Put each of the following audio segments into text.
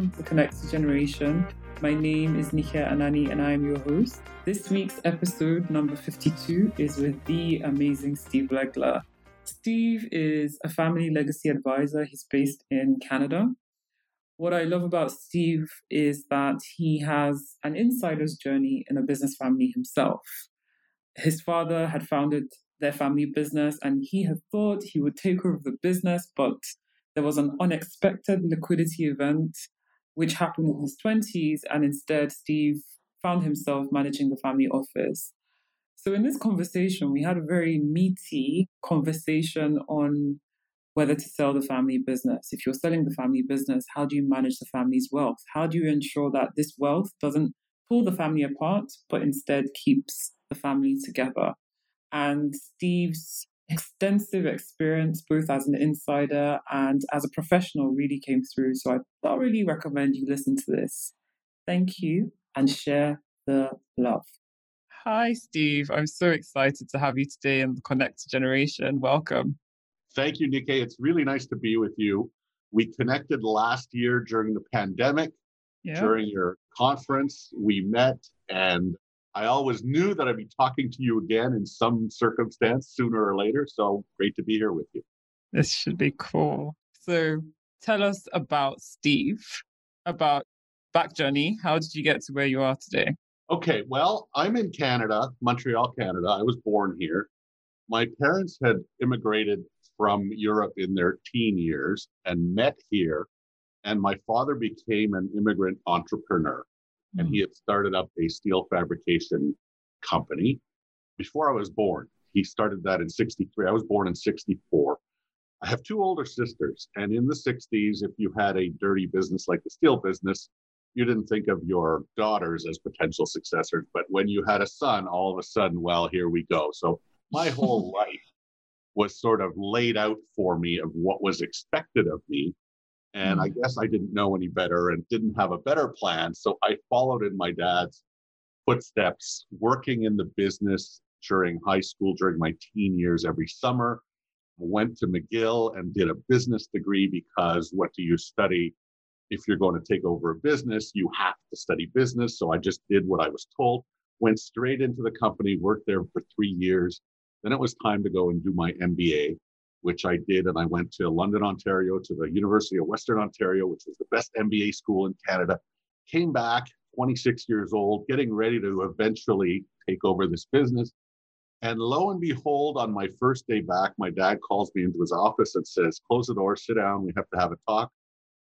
welcome to Connect Generation. My name is Nikia Anani and I am your host. This week's episode, number 52, is with the amazing Steve Legler. Steve is a family legacy advisor. He's based in Canada. What I love about Steve is that he has an insider's journey in a business family himself. His father had founded their family business and he had thought he would take over the business, but there was an unexpected liquidity event which happened in his 20s, and instead, Steve found himself managing the family office. So, in this conversation, we had a very meaty conversation on whether to sell the family business. If you're selling the family business, how do you manage the family's wealth? How do you ensure that this wealth doesn't pull the family apart, but instead keeps the family together? And Steve's extensive experience, both as an insider and as a professional, really came through. So I thoroughly recommend you listen to this. Thank you and share the love. Hi, Steve. I'm so excited to have you today in the Connect Generation. Welcome. Thank you, Nikkei. It's really nice to be with you. We connected last year during the pandemic. Yeah. During your conference, we met and I always knew that I'd be talking to you again in some circumstance sooner or later. So great to be here with you. This should be cool. So tell us about Steve, about back journey. How did you get to where you are today? Okay, well, I'm in Canada, Montreal, Canada. I was born here. My parents had immigrated from Europe in their teen years and met here. And my father became an immigrant entrepreneur and he hmm. had started up a steel fabrication company before I was born. He started that in 63. I was born in 64. I have two older sisters, and in the 60s, if you had a dirty business like the steel business, you didn't think of your daughters as potential successors. But when you had a son, all of a sudden, well, here we go. So my whole life was sort of laid out for me of what was expected of me. And I mm. guess I didn't know any better and didn't have a better plan. So I followed in my dad's footsteps, working in the business during high school, during my teen years every summer. I went to McGill and did a business degree because what do you study? If you're going to take over a business, you have to study business. So I just did what I was told, went straight into the company, worked there for three years. Then it was time to go and do my MBA which I did. And I went to London, Ontario, to the University of Western Ontario, which was the best MBA school in Canada. Came back 26 years old, getting ready to eventually take over this business. And lo and behold, on my first day back, my dad calls me into his office and says, Close the door, sit down, we have to have a talk.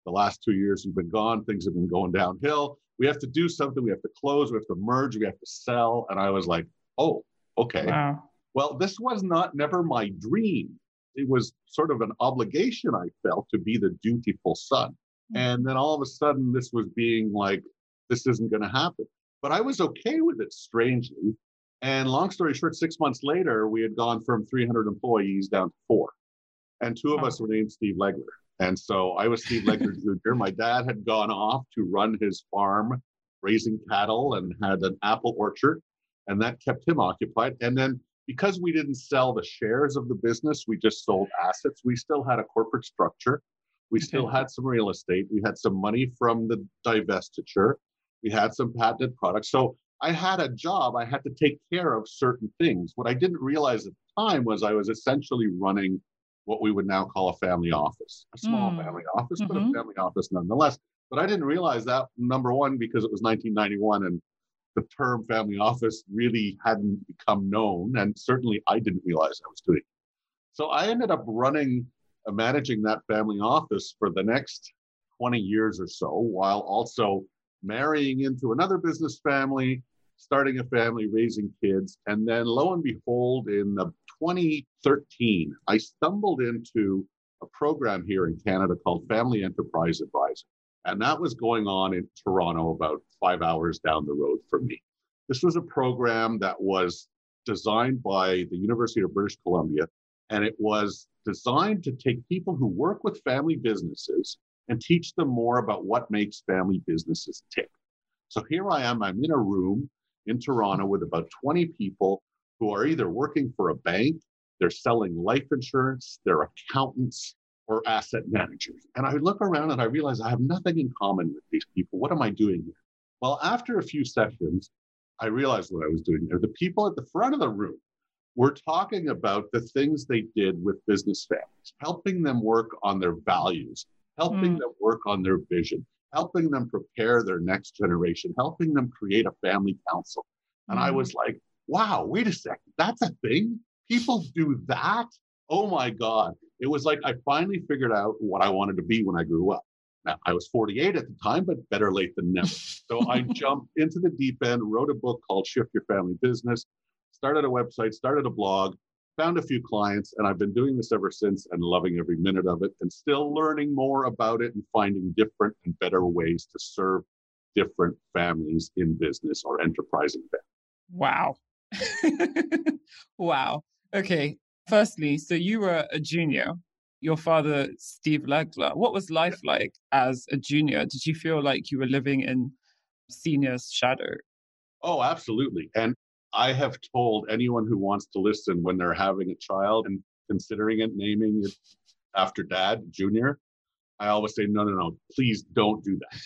The last two years you've been gone, things have been going downhill. We have to do something, we have to close, we have to merge, we have to sell. And I was like, Oh, okay. Wow. Well, this was not never my dream it was sort of an obligation I felt to be the dutiful son. Hmm. And then all of a sudden, this was being like, this isn't going to happen. But I was okay with it, strangely. And long story short, six months later, we had gone from 300 employees down to four. And two of us were named Steve Legler. And so I was Steve Legler Jr. My dad had gone off to run his farm, raising cattle, and had an apple orchard. And that kept him occupied. And then because we didn't sell the shares of the business, we just sold assets. We still had a corporate structure. We still had some real estate. We had some money from the divestiture. We had some patented products. So I had a job. I had to take care of certain things. What I didn't realize at the time was I was essentially running what we would now call a family office, a small mm. family office, mm-hmm. but a mm-hmm. family office nonetheless. But I didn't realize that, number one, because it was 1991 and the term family office really hadn't become known, and certainly I didn't realize I was doing it. So I ended up running, uh, managing that family office for the next 20 years or so, while also marrying into another business family, starting a family, raising kids. And then lo and behold, in the 2013, I stumbled into a program here in Canada called Family Enterprise Advisor. And that was going on in Toronto, about five hours down the road from me. This was a program that was designed by the University of British Columbia, and it was designed to take people who work with family businesses and teach them more about what makes family businesses tick. So here I am, I'm in a room in Toronto with about 20 people who are either working for a bank, they're selling life insurance, they're accountants, or asset managers. And I look around and I realize I have nothing in common with these people. What am I doing here? Well, after a few sessions, I realized what I was doing there. The people at the front of the room were talking about the things they did with business families, helping them work on their values, helping mm. them work on their vision, helping them prepare their next generation, helping them create a family council. And mm. I was like, wow, wait a second, that's a thing? People do that? Oh my God. It was like I finally figured out what I wanted to be when I grew up. Now, I was 48 at the time, but better late than never. So I jumped into the deep end, wrote a book called Shift Your Family Business, started a website, started a blog, found a few clients, and I've been doing this ever since and loving every minute of it and still learning more about it and finding different and better ways to serve different families in business or enterprising families. Wow. wow. Okay. Firstly, so you were a junior. Your father, Steve Legler, what was life like as a junior? Did you feel like you were living in senior's shadow? Oh, absolutely. And I have told anyone who wants to listen when they're having a child and considering it, naming it after dad, junior, I always say, no, no, no, please don't do that.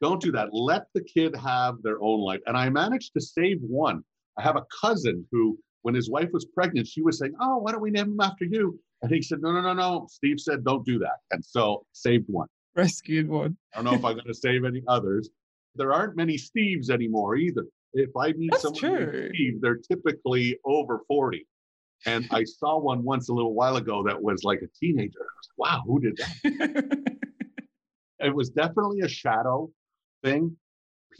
don't do that. Let the kid have their own life. And I managed to save one. I have a cousin who, when his wife was pregnant, she was saying, oh, why don't we name him after you? And he said, no, no, no, no. Steve said, don't do that. And so saved one. Rescued one. I don't know if I'm going to save any others. There aren't many Steves anymore either if I meet That's someone true. Steve, they're typically over 40. And I saw one once a little while ago that was like a teenager. Like, wow, who did that? it was definitely a shadow thing.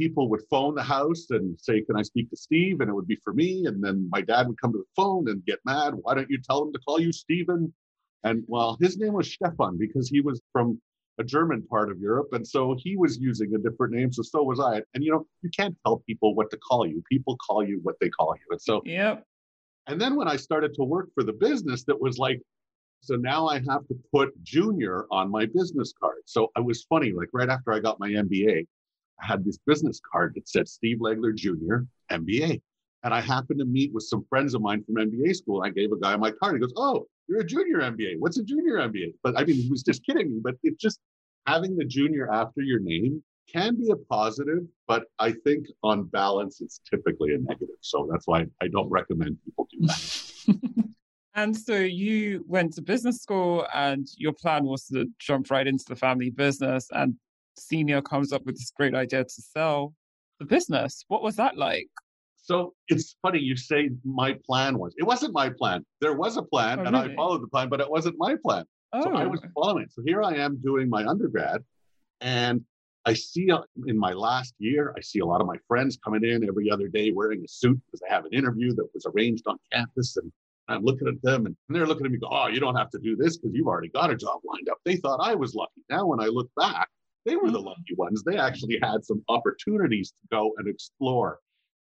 People would phone the house and say, Can I speak to Steve? And it would be for me. And then my dad would come to the phone and get mad. Why don't you tell him to call you Stephen? And well, his name was Stefan because he was from a German part of Europe. And so he was using a different name. So so was I. And you know, you can't tell people what to call you. People call you what they call you. And so Yep. And then when I started to work for the business, that was like, so now I have to put junior on my business card. So it was funny, like right after I got my MBA, I had this business card that said Steve Legler Jr., MBA. And I happened to meet with some friends of mine from MBA school. I gave a guy my card. He goes, Oh, you're a junior MBA. What's a junior MBA? But I mean, he was just kidding me. But it just having the junior after your name can be a positive, but I think on balance, it's typically a negative. So that's why I don't recommend people do that. and so you went to business school, and your plan was to jump right into the family business. And senior comes up with this great idea to sell the business. What was that like? So it's funny you say my plan was. It wasn't my plan. There was a plan, oh, and really? I followed the plan, but it wasn't my plan. Oh. So I was oh. following. So here I am doing my undergrad, and I see uh, in my last year, I see a lot of my friends coming in every other day wearing a suit because they have an interview that was arranged on campus. And I'm looking at them and they're looking at me, go, Oh, you don't have to do this because you've already got a job lined up. They thought I was lucky. Now, when I look back, they were the mm. lucky ones. They actually had some opportunities to go and explore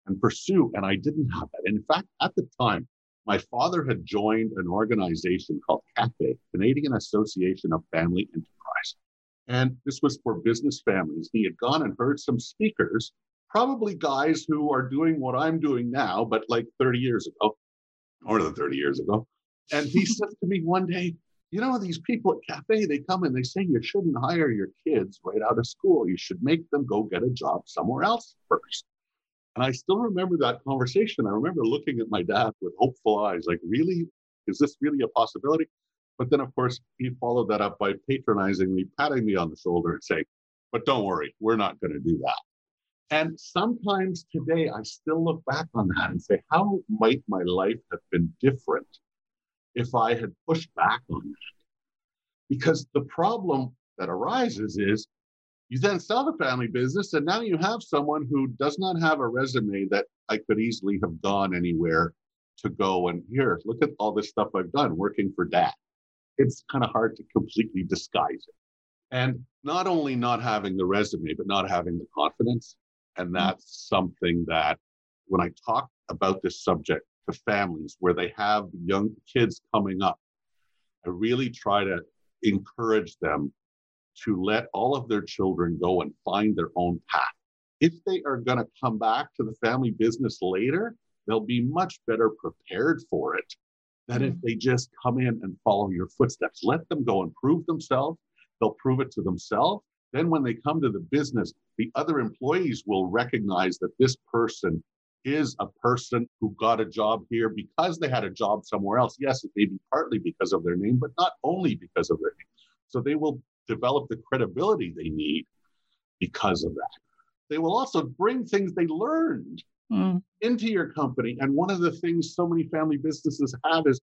and pursue. And I didn't have that. In fact, at the time, my father had joined an organization called CAFE, Canadian Association of Family Enterprise. And this was for business families. He had gone and heard some speakers, probably guys who are doing what I'm doing now, but like 30 years ago, more than 30 years ago. And he said to me one day, you know, these people at Cafe, they come and they say you shouldn't hire your kids right out of school. You should make them go get a job somewhere else first. And I still remember that conversation. I remember looking at my dad with hopeful eyes, like, really? Is this really a possibility? But then, of course, he followed that up by patronizingly patting me on the shoulder and saying, but don't worry, we're not going to do that. And sometimes today, I still look back on that and say, how might my life have been different if I had pushed back on that? Because the problem that arises is you then sell the family business, and now you have someone who does not have a resume that I could easily have gone anywhere to go and here, look at all this stuff I've done working for dad. It's kind of hard to completely disguise it. And not only not having the resume, but not having the confidence. And mm-hmm. that's something that when I talk about this subject to families where they have young kids coming up, I really try to encourage them to let all of their children go and find their own path. If they are going to come back to the family business later, they'll be much better prepared for it that if mm. they just come in and follow your footsteps, let them go and prove themselves, they'll prove it to themselves. Then, when they come to the business, the other employees will recognize that this person is a person who got a job here because they had a job somewhere else. Yes, it may be partly because of their name, but not only because of their name. So they will develop the credibility they need because of that. They will also bring things they learned mm. into your company. And one of the things so many family businesses have is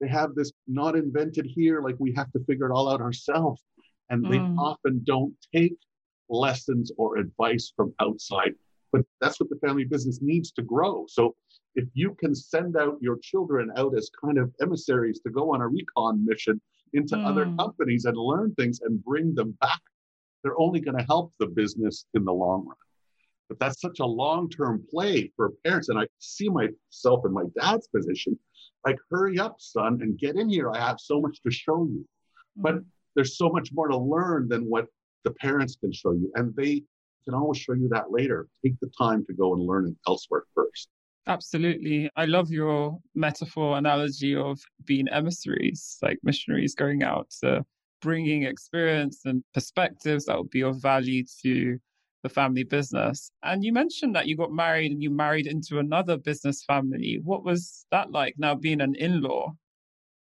they have this not invented here, like we have to figure it all out ourselves. And mm. they often don't take lessons or advice from outside. But that's what the family business needs to grow. So if you can send out your children out as kind of emissaries to go on a recon mission into mm. other companies and learn things and bring them back, they're only going to help the business in the long run. But that's such a long term play for parents. And I see myself in my dad's position like, hurry up, son, and get in here. I have so much to show you. But mm-hmm. there's so much more to learn than what the parents can show you. And they can always show you that later. Take the time to go and learn it elsewhere first. Absolutely. I love your metaphor analogy of being emissaries, like missionaries going out to bringing experience and perspectives that would be of value to the family business. And you mentioned that you got married and you married into another business family. What was that like now being an in law?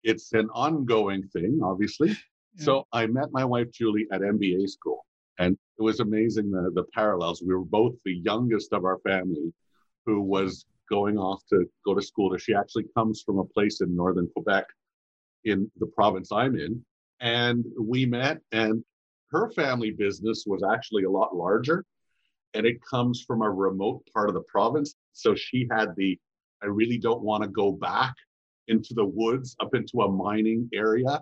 It's an ongoing thing, obviously. Yeah. So I met my wife, Julie, at MBA school. And it was amazing the, the parallels. We were both the youngest of our family who was going off to go to school. She actually comes from a place in northern Quebec in the province I'm in. And we met, and her family business was actually a lot larger and it comes from a remote part of the province. So she had the, I really don't want to go back into the woods up into a mining area.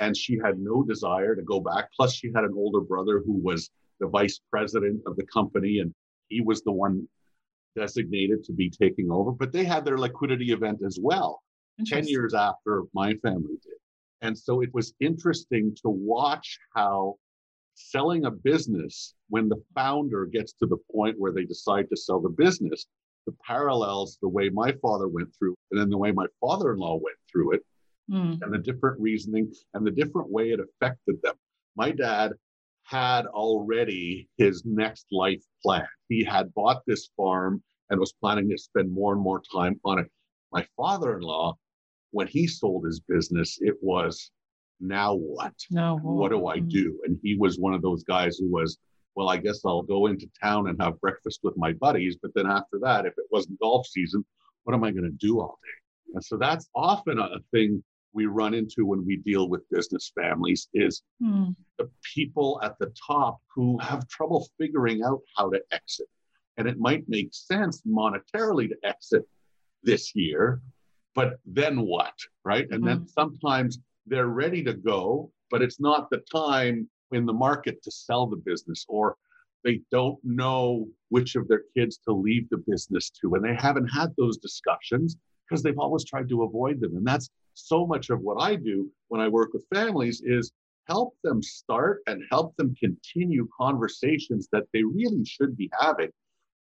And she had no desire to go back. Plus, she had an older brother who was the vice president of the company, and he was the one designated to be taking over. But they had their liquidity event as well, 10 years after my family did. And so it was interesting to watch how selling a business when the founder gets to the point where they decide to sell the business the parallels the way my father went through and then the way my father-in-law went through it mm. and the different reasoning and the different way it affected them my dad had already his next life plan he had bought this farm and was planning to spend more and more time on it my father-in-law when he sold his business it was now what? Now what? What do I mm. do? And he was one of those guys who was, well, I guess I'll go into town and have breakfast with my buddies. But then after that, if it wasn't golf season, what am I going to do all day? And so that's often a thing we run into when we deal with business families is mm. the people at the top who have trouble figuring out how to exit. And it might make sense monetarily to exit this year, but then what? Right. And mm then mm-hmm. sometimes they're ready to go, but it's not the time in the market to sell the business or they don't know which of their kids to leave the business to and they haven't had those discussions because they've always tried to avoid them and that's so much of what i do when i work with families is help them start and help them continue conversations that they really should be having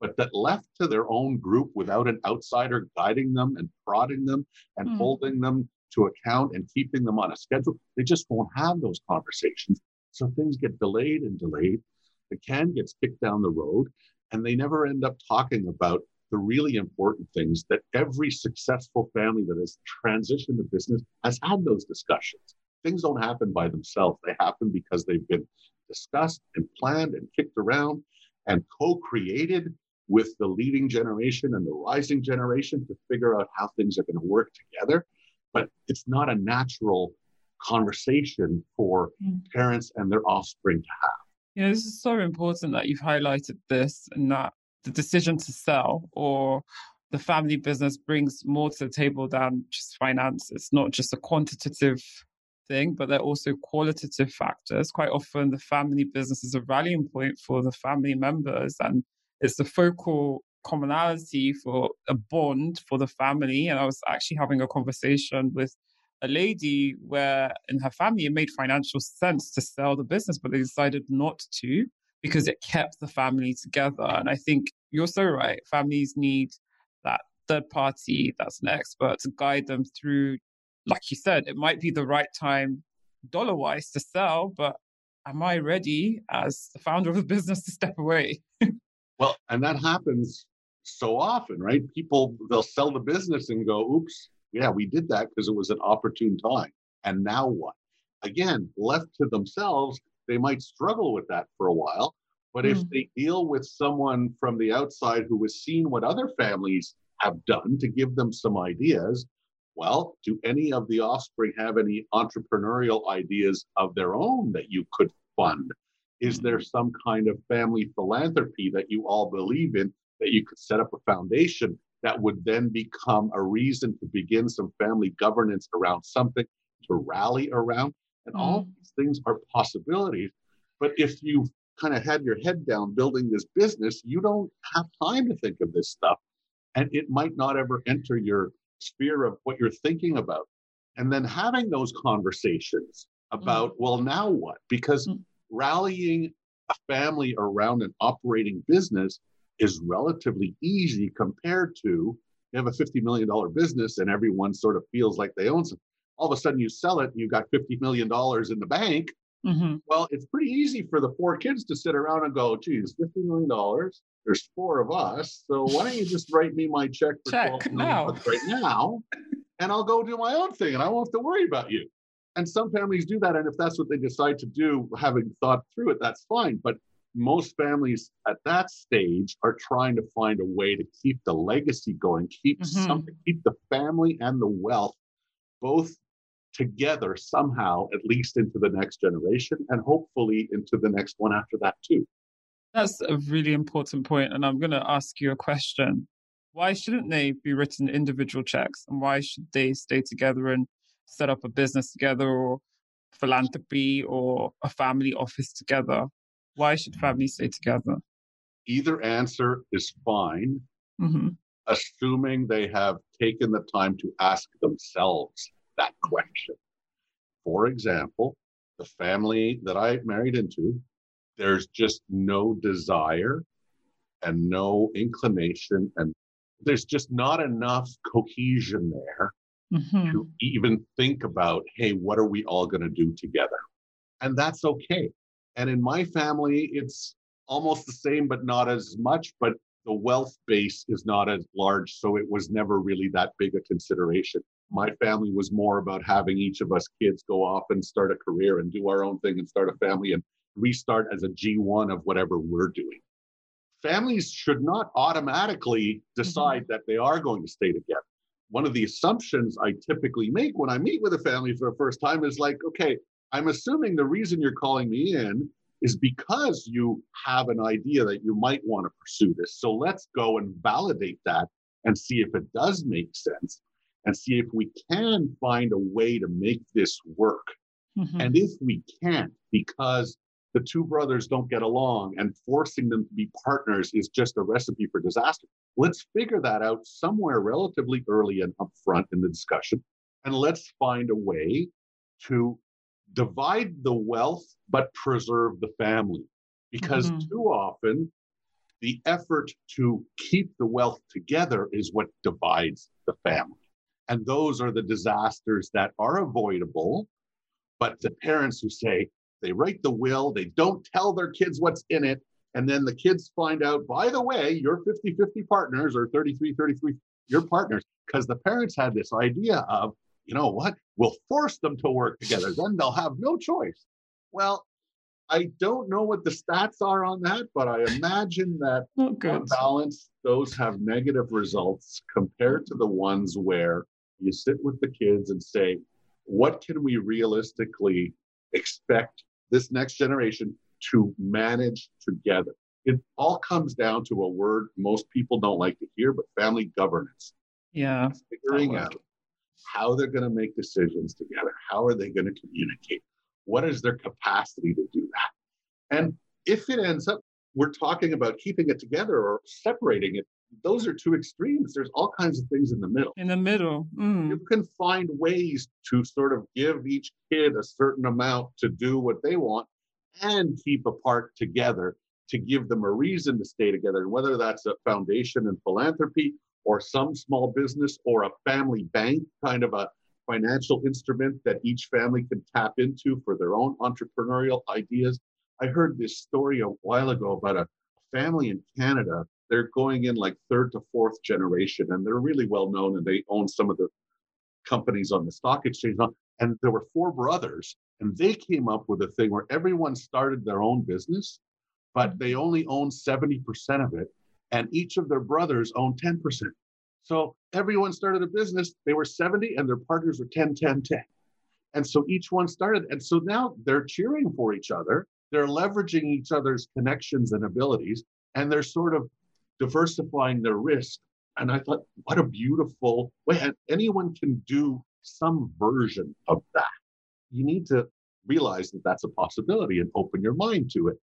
but that left to their own group without an outsider guiding them and prodding them and mm. holding them to account and keeping them on a schedule, they just won't have those conversations. So things get delayed and delayed. The can gets kicked down the road, and they never end up talking about the really important things that every successful family that has transitioned to business has had those discussions. Things don't happen by themselves, they happen because they've been discussed and planned and kicked around and co created with the leading generation and the rising generation to figure out how things are going to work together but it's not a natural conversation for mm. parents and their offspring to have. Yeah, this is so important that you've highlighted this and that the decision to sell or the family business brings more to the table than just finance. It's not just a quantitative thing, but they're also qualitative factors. Quite often, the family business is a rallying point for the family members, and it's the focal commonality for a bond for the family. And I was actually having a conversation with a lady where in her family it made financial sense to sell the business, but they decided not to because it kept the family together. And I think you're so right. Families need that third party that's an expert to guide them through like you said, it might be the right time dollar wise to sell, but am I ready as the founder of a business to step away? well, and that happens so often, right? People, they'll sell the business and go, oops, yeah, we did that because it was an opportune time. And now what? Again, left to themselves, they might struggle with that for a while. But mm. if hmm. they deal with someone from the outside who has seen what other families have done to give them some ideas, well, do any of the offspring have any entrepreneurial ideas of their own that you could fund? Is there mm-hmm. some kind of family philanthropy that you all believe in that you could set up a foundation that would then become a reason to begin some family governance around something to rally around? And mm. all these things are possibilities. But if you've kind of had your head down building this business, you don't have time to think of this stuff. And it might not ever enter your sphere of what you're thinking about. And then having those conversations about, mm. well, now what? Because mm. rallying a family around an operating business is relatively easy compared to you have a $50 million business and everyone sort of feels like they own some. All of a sudden you sell it and you've got $50 million in the bank. Mm-hmm. Well, it's pretty easy for the four kids to sit around and go, geez, $50 million. There's four of us. So why don't you just write me my check for check now. right now? And I'll go do my own thing and I won't have to worry about you. And some families do that. And if that's what they decide to do, having thought through it, that's fine. But most families at that stage are trying to find a way to keep the legacy going, keep mm-hmm. something, keep the family and the wealth both together somehow, at least into the next generation, and hopefully into the next one after that too. That's a really important point, and I'm going to ask you a question. Why shouldn't they be written individual checks, and why should they stay together and set up a business together, or philanthropy, or a family office together? Why should families stay together? Either answer is fine, mm-hmm. assuming they have taken the time to ask themselves that question. For example, the family that I married into, there's just no desire and no inclination, and there's just not enough cohesion there mm-hmm. to even think about, hey, what are we all going to do together? And that's okay. And in my family, it's almost the same, but not as much. But the wealth base is not as large. So it was never really that big a consideration. My family was more about having each of us kids go off and start a career and do our own thing and start a family and restart as a G1 of whatever we're doing. Families should not automatically decide mm-hmm. that they are going to stay together. One of the assumptions I typically make when I meet with a family for the first time is like, okay, I'm assuming the reason you're calling me in is because you have an idea that you might want to pursue this. So let's go and validate that and see if it does make sense and see if we can find a way to make this work. Mm-hmm. And if we can't, because the two brothers don't get along and forcing them to be partners is just a recipe for disaster. Let's figure that out somewhere relatively early and upfront in the discussion. And let's find a way to divide the wealth but preserve the family. Because mm-hmm. too often, the effort to keep the wealth together is what divides the family. And those are the disasters that are avoidable. But the parents who say they write the will, they don't tell their kids what's in it. And then the kids find out, by the way, you're 50 50 partners or 33 33, you're partners. Because the parents had this idea of, you know what, we'll force them to work together. Then they'll have no choice. Well, I don't know what the stats are on that, but I imagine that oh, on balance, those have negative results compared to the ones where you sit with the kids and say, what can we realistically expect this next generation to manage together? It all comes down to a word most people don't like to hear, but family governance. Yeah. Figuring out how they're going to make decisions together. How are they going to communicate? What is their capacity to do that? And if it ends up, we're talking about keeping it together or separating it, those are two extremes. There's all kinds of things in the middle. In the middle. Mm. You can find ways to sort of give each kid a certain amount to do what they want and keep apart together to give them a reason to stay together. And whether that's a foundation and philanthropy or some small business or a family bank kind of a financial instrument that each family can tap into for their own entrepreneurial ideas. I heard this story a while ago about a family in Canada. They're going in like third to fourth generation, and they're really well known, and they own some of the companies on the stock exchange. And there were four brothers, and they came up with a thing where everyone started their own business, but they only owned 70% of it, and each of their brothers owned 10%. So everyone started a business, they were 70, and their partners were 10, 10, 10. And so each one started. And so now they're cheering for each other. They're leveraging each other's connections and abilities, and they're sort of diversifying their risk. And I thought, what a beautiful way. And anyone can do some version of that. You need to realize that that's a possibility and open your mind to it.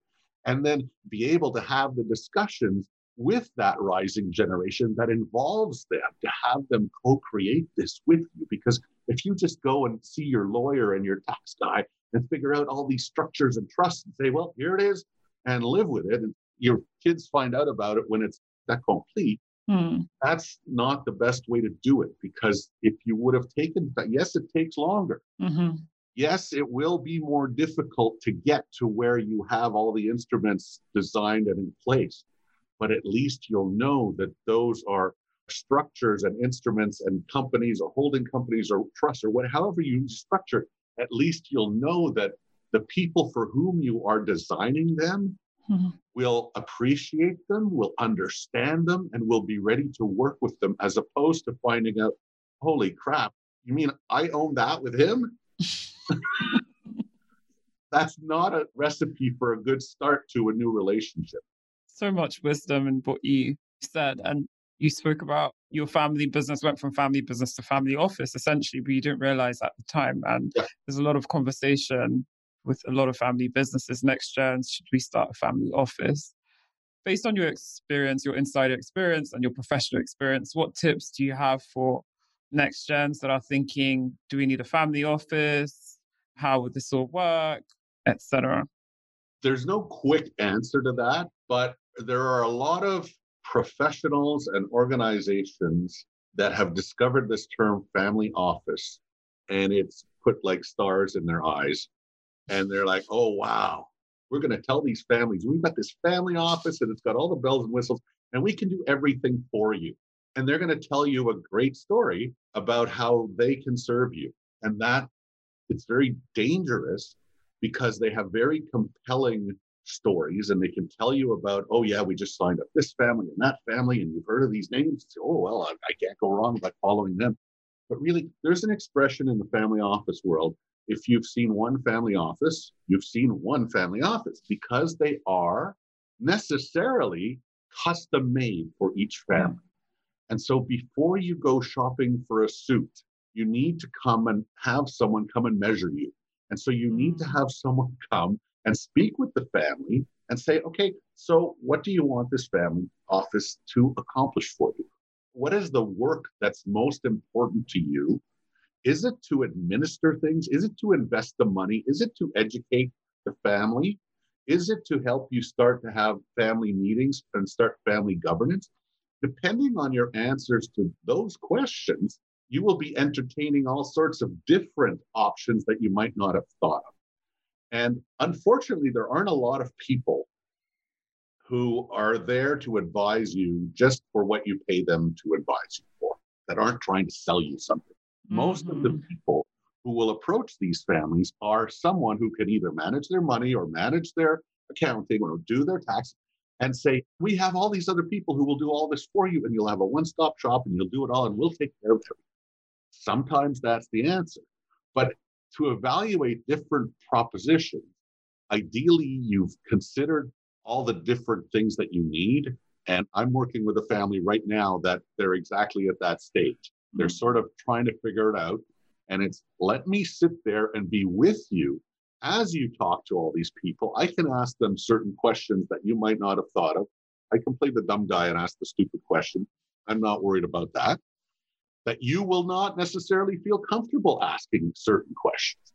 And then be able to have the discussions with that rising generation that involves them to have them co create this with you. Because if you just go and see your lawyer and your tax guy and figure out all these structures and trusts and say, well, here it is, and live with it, and your kids find out about it when it's that complete. Hmm. That's not the best way to do it because if you would have taken that, yes, it takes longer. Mm-hmm. Yes, it will be more difficult to get to where you have all the instruments designed and in place but at least you'll know that those are structures and instruments and companies or holding companies or trusts or whatever however you structure at least you'll know that the people for whom you are designing them mm-hmm. will appreciate them we'll understand them and we'll be ready to work with them as opposed to finding out holy crap you mean i own that with him that's not a recipe for a good start to a new relationship so much wisdom in what you said. And you spoke about your family business went from family business to family office essentially, but you didn't realize at the time. And yeah. there's a lot of conversation with a lot of family businesses. Next gen, should we start a family office? Based on your experience, your insider experience, and your professional experience, what tips do you have for next gens that are thinking, do we need a family office? How would this all work, etc.? There's no quick answer to that, but there are a lot of professionals and organizations that have discovered this term family office and it's put like stars in their eyes and they're like oh wow we're going to tell these families we've got this family office and it's got all the bells and whistles and we can do everything for you and they're going to tell you a great story about how they can serve you and that it's very dangerous because they have very compelling stories and they can tell you about, oh, yeah, we just signed up this family and that family, and you've heard of these names. Oh, well, I, I can't go wrong by following them. But really, there's an expression in the family office world. If you've seen one family office, you've seen one family office because they are necessarily custom made for each family. And so before you go shopping for a suit, you need to come and have someone come and measure you. And so you need to mm. have someone come and speak with the family and say, okay, so what do you want this family office to accomplish for you? What is the work that's most important to you? Is it to administer things? Is it to invest the money? Is it to educate the family? Is it to help you start to have family meetings and start family governance? Depending on your answers to those questions, you will be entertaining all sorts of different options that you might not have thought of. And unfortunately, there aren't a lot of people who are there to advise you just for what you pay them to advise you for, that aren't trying to sell you something. Mm-hmm. Most of the mm-hmm. people who will approach these families are someone who can either manage their money or manage their accounting or do their tax and say, We have all these other people who will do all this for you, and you'll have a one stop shop and you'll do it all, and we'll take care of it. Sometimes that's the answer. But to evaluate different propositions, ideally you've considered all the different things that you need. And I'm working with a family right now that they're exactly at that stage. They're sort of trying to figure it out. And it's let me sit there and be with you as you talk to all these people. I can ask them certain questions that you might not have thought of. I can play the dumb guy and ask the stupid question. I'm not worried about that that you will not necessarily feel comfortable asking certain questions.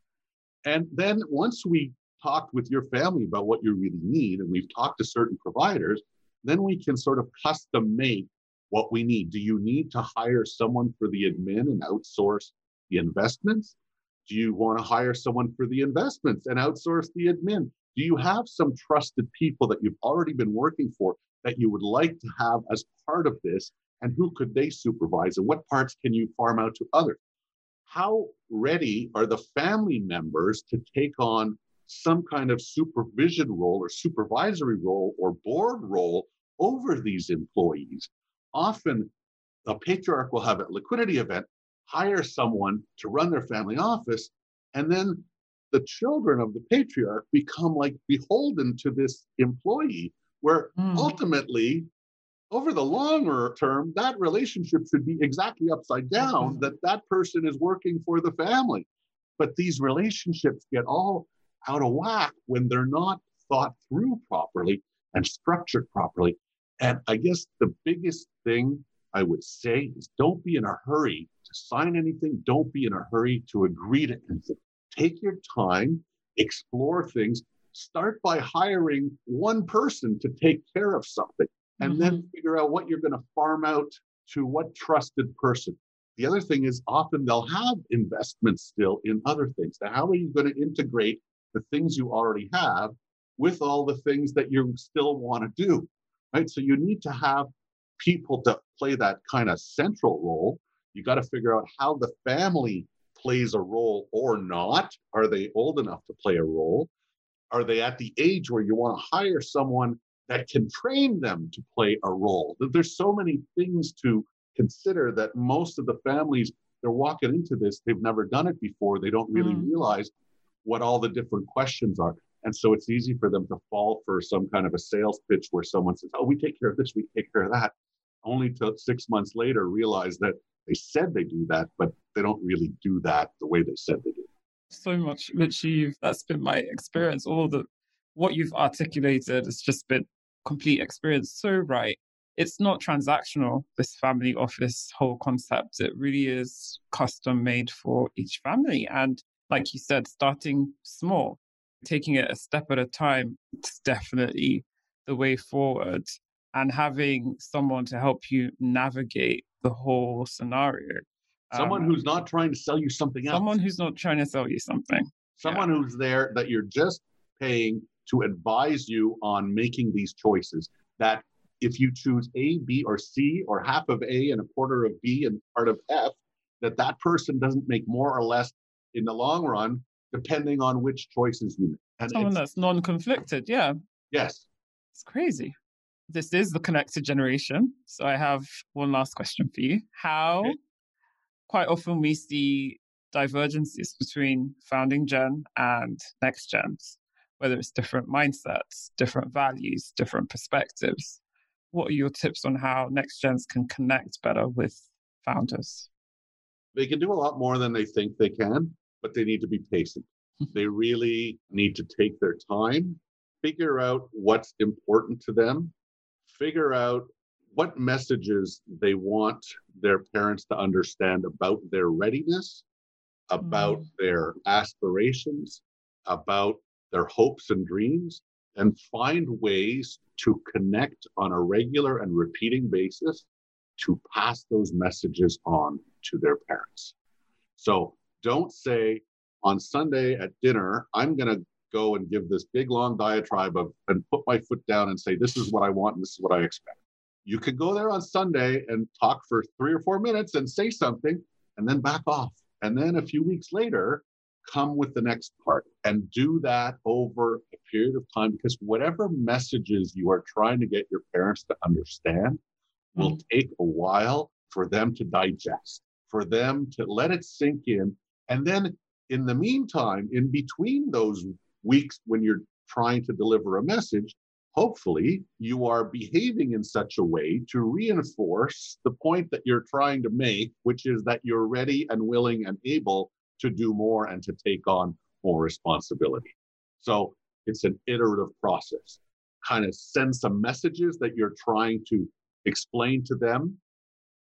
And then once we talked with your family about what you really need, and we've talked to certain providers, then we can sort of custom make what we need. Do you need to hire someone for the admin and outsource the investments? Do you want to hire someone for the investments and outsource the admin? Do you have some trusted people that you've already been working for that you would like to have as part of this? And who could they supervise? And what parts can you farm out to others? How ready are the family members to take on some kind of supervision role or supervisory role or board role over these employees? Often, a patriarch will have a liquidity event, hire someone to run their family office, and then the children of the patriarch become like beholden to this employee, where mm. ultimately, over the longer term, that relationship should be exactly upside down, mm-hmm. that that person is working for the family. But these relationships get all out of whack when they're not thought through properly and structured properly. And I guess the biggest thing I would say is don't be in a hurry to sign anything. Don't be in a hurry to agree to anything. Take your time, explore things. Start by hiring one person to take care of something and mm-hmm. then figure out what you're going to farm out to what trusted person. The other thing is often they'll have investments still in other things. Now, how are you going to integrate the things you already have with all the things that you still want to do? Right. So you need to have people to play that kind of central role. You got to figure out how the family plays a role or not. Are they old enough to play a role? Are they at the age where you want to hire someone that can train them to play a role? There's so many things to consider that most of the families they're walking into this, they've never done it before. They don't really mm. realize what all the different questions are. And so it's easy for them to fall for some kind of a sales pitch where someone says, Oh, we take care of this, we take care of that only to six months later realize that they said they do that, but they don't really do that the way they said they do. So much, literally, that's been my experience. All the what you've articulated has just been complete experience. So right. It's not transactional, this family office whole concept. It really is custom made for each family. And like you said, starting small, taking it a step at a time, it's definitely the way forward and having someone to help you navigate the whole scenario. Someone um, who's not trying to sell you something else. Someone who's not trying to sell you something. Someone yeah. who's there that you're just paying to advise you on making these choices. That if you choose A, B, or C, or half of A and a quarter of B and part of F, that that person doesn't make more or less in the long run, depending on which choices you make. And Someone that's non-conflicted, yeah. Yes. It's crazy this is the connected generation. So I have one last question for you. How okay. quite often we see divergences between founding gen and next gens, whether it's different mindsets, different values, different perspectives. What are your tips on how next gens can connect better with founders? They can do a lot more than they think they can, but they need to be patient. they really need to take their time, figure out what's important to them, figure out what messages they want their parents to understand about their readiness, about mm. their aspirations, about their hopes and dreams, and find ways to connect on a regular and repeating basis to pass those messages on to their parents. So don't say on Sunday at dinner, I'm going to go and give this big long diatribe of and put my foot down and say this is what I want and this is what I expect. You could go there on Sunday and talk for three or four minutes and say something and then back off. And then a few weeks later, come with the next part and do that over a period of time because whatever messages you are trying to get your parents to understand will mm. take a while for them to digest, for them to let it sink in. And then in the meantime, in between those weeks when you're trying to deliver a message, hopefully you are behaving in such a way to reinforce the point that you're trying to make, which is that you're ready and willing and able to do more and to take on more responsibility. So it's an iterative process. Kind of send some messages that you're trying to explain to them.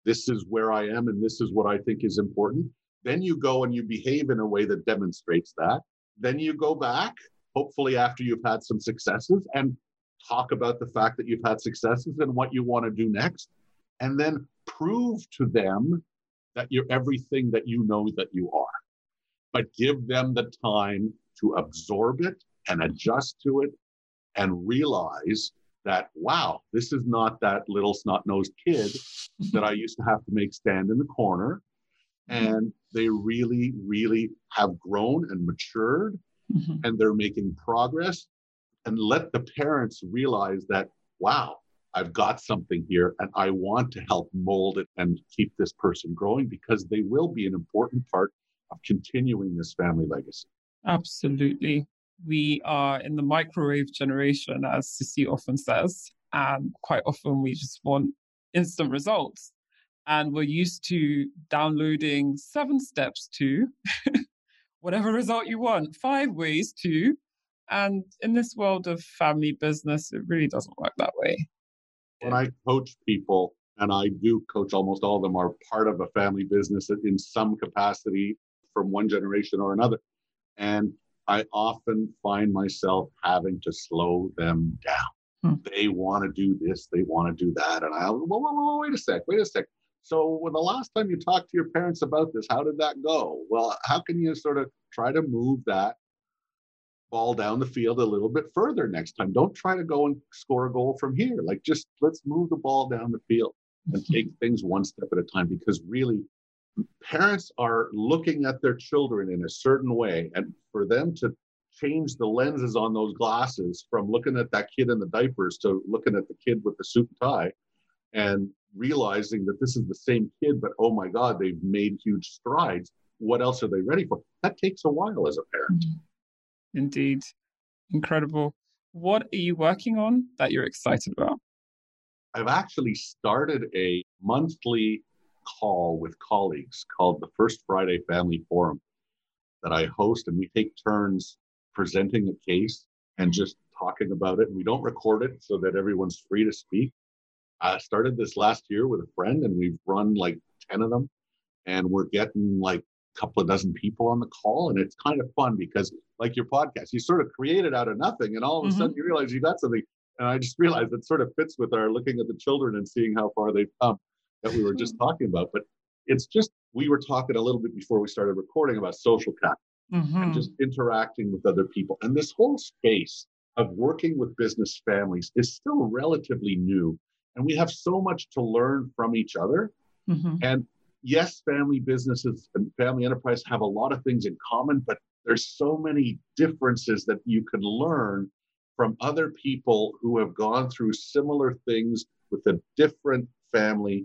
This is where I am, and this is what I think is important. Then you go and you behave in a way that demonstrates that. Then you go back, hopefully after you've had some successes, and talk about the fact that you've had successes and what you want to do next. And then prove to them that you're everything that you know that you are. But give them the time to absorb it and adjust to it and realize that, wow, this is not that little snot nosed kid that I used to have to make stand in the corner. Mm-hmm. And they really, really have grown and matured mm-hmm. and they're making progress. And let the parents realize that, wow, I've got something here and I want to help mold it and keep this person growing because they will be an important part of continuing this family legacy. Absolutely. We are in the microwave generation, as Sissy often says, and quite often we just want instant results. And we're used to downloading seven steps to whatever result you want, five ways to. And in this world of family business, it really doesn't work that way. When I coach people, and I do coach almost all of them, are part of a family business in some capacity from one generation or another. And I often find myself having to slow them down. Hmm. They want to do this, they want to do that. And I, whoa, whoa, whoa, wait a sec, wait a sec. So, when the last time you talked to your parents about this, how did that go? Well, how can you sort of try to move that ball down the field a little bit further next time? Don't try to go and score a goal from here. Like, just let's move the ball down the field and mm-hmm. take things one step at a time because really parents are looking at their children in a certain way and for them to change the lenses on those glasses from looking at that kid in the diapers to looking at the kid with the suit and tie and realizing that this is the same kid but oh my god they've made huge strides what else are they ready for that takes a while as a parent mm-hmm. indeed incredible what are you working on that you're excited about i've actually started a monthly call with colleagues called the First Friday Family Forum that I host, and we take turns presenting a case and just talking about it. We don't record it so that everyone's free to speak. I started this last year with a friend, and we've run like 10 of them, and we're getting like a couple of dozen people on the call. And it's kind of fun because, like your podcast, you sort of create it out of nothing, and all of a mm-hmm. sudden you realize you got something. And I just realized it sort of fits with our looking at the children and seeing how far they've come that we were just talking about. But it's just, we were talking a little bit before we started recording about social capital mm-hmm. and just interacting with other people. And this whole space of working with business families is still relatively new. And we have so much to learn from each other. Mm-hmm. And yes, family businesses and family enterprise have a lot of things in common, but there's so many differences that you can learn from other people who have gone through similar things with a different family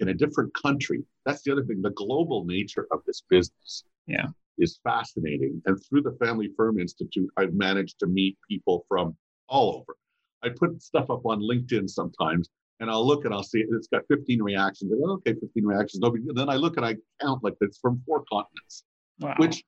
in a different country. That's the other thing. The global nature of this business yeah. is fascinating. And through the Family Firm Institute, I've managed to meet people from all over. I put stuff up on LinkedIn sometimes and I'll look and I'll see it's got 15 reactions. I go, okay, 15 reactions. No Then I look and I count like it's from four continents. Wow. Which,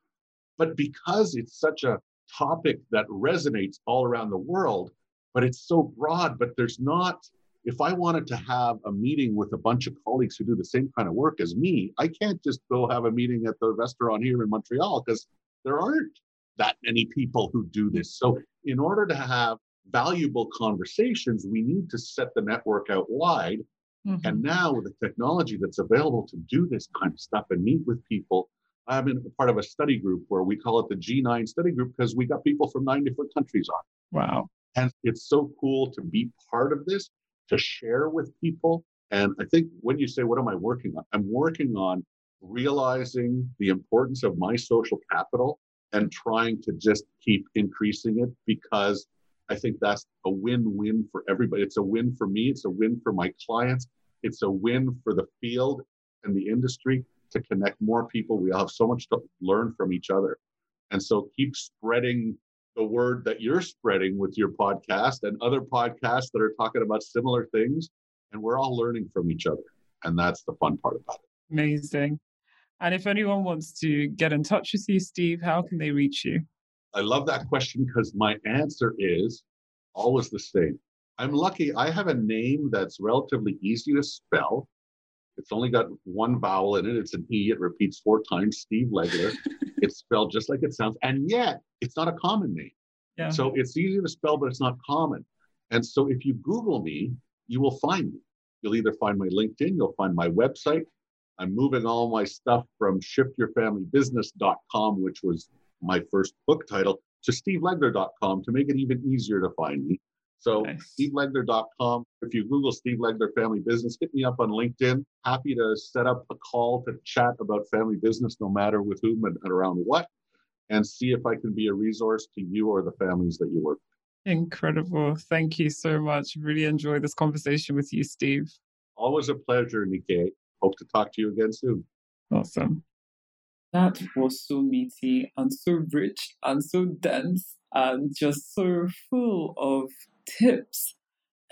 but because it's such a topic that resonates all around the world, but it's so broad, but there's not if I wanted to have a meeting with a bunch of colleagues who do the same kind of work as me, I can't just go have a meeting at the restaurant here in Montreal because there aren't that many people who do this. So, in order to have valuable conversations, we need to set the network out wide. Mm-hmm. And now, with the technology that's available to do this kind of stuff and meet with people, I'm in part of a study group where we call it the G9 study group because we got people from nine different countries on. Wow. And it's so cool to be part of this to share with people. And I think when you say, What am I working on? I'm working on realizing the importance of my social capital and trying to just keep increasing it because I think that's a win win for everybody. It's a win for me, it's a win for my clients, it's a win for the field and the industry to connect more people. We all have so much to learn from each other. And so keep spreading the word that you're spreading with your podcast and other podcasts that are talking about similar things. And we're all learning from each other. And that's the fun part about it. Amazing. And if anyone wants to get in touch with you, Steve, how can they reach you? I love that question because my answer is always the same. I'm lucky I have a name that's relatively easy to spell. It's only got one vowel in it. It's an E. It repeats four times. Steve Legler. it's spelled just like it sounds, and yet it's not a common name. Yeah. So it's easy to spell, but it's not common. And so if you Google me, you will find me. You'll either find my LinkedIn, you'll find my website, I'm moving all my stuff from shiftyourfamilybusiness.com, which was my first book title, to stevelegler.com to make it even easier to find me. So nice. stevelegler.com. If you Google Steve Legler Family Business, hit me up on LinkedIn. Happy to set up a call to chat about family business, no matter with whom and, and around what, and see if I can be a resource to you or the families that you work with. Incredible. Thank you so much. Really enjoyed this conversation with you, Steve. Always a pleasure, Nikkei. Hope to talk to you again soon. Awesome. That was so meaty and so rich and so dense and just so full of tips.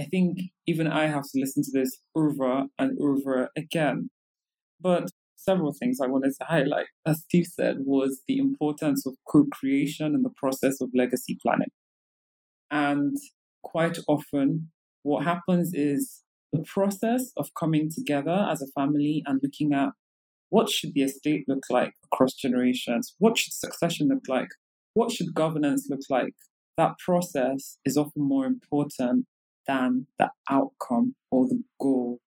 I think even I have to listen to this over and over again. But several things I wanted to highlight, as Steve said, was the importance of co creation in the process of legacy planning. And quite often, what happens is the process of coming together as a family and looking at what should the estate look like across generations? What should succession look like? What should governance look like? that process is often more important than the outcome or the goal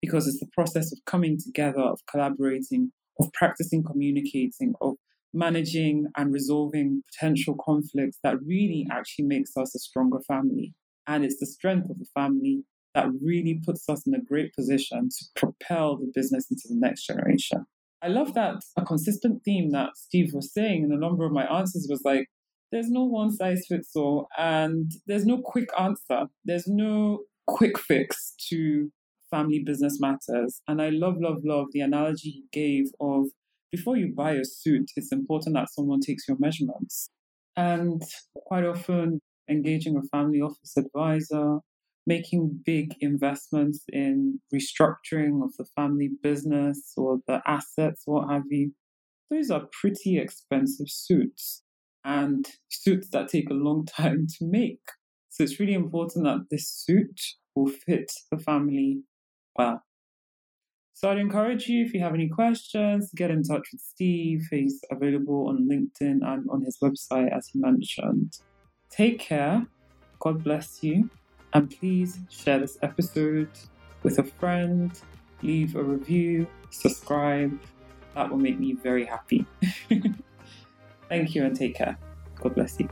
because it's the process of coming together, of collaborating, of practicing communicating, of managing and resolving potential conflicts that really actually makes us a stronger family. And it's the strength of the family that really puts us in a great position to propel the business into the next generation. I love that a consistent theme that Steve was saying in a number of my answers was like, there's no one size fits all, and there's no quick answer. There's no quick fix to family business matters. And I love, love, love the analogy he gave of before you buy a suit, it's important that someone takes your measurements. And quite often, engaging a family office advisor, making big investments in restructuring of the family business or the assets, what have you, those are pretty expensive suits and suits that take a long time to make. So it's really important that this suit will fit the family well. So I'd encourage you, if you have any questions, get in touch with Steve. He's available on LinkedIn and on his website, as he mentioned. Take care. God bless you. And please share this episode with a friend, leave a review, subscribe. That will make me very happy. Thank you and take care. God bless you.